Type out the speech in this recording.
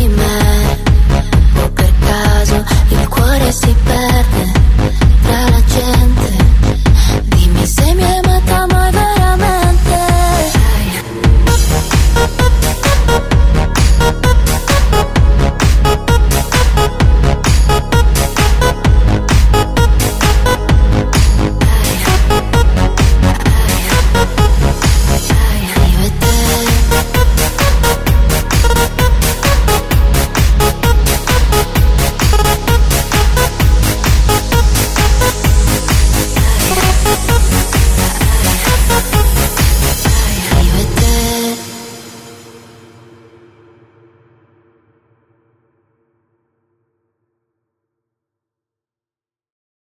di me, o per caso il cuore si perde.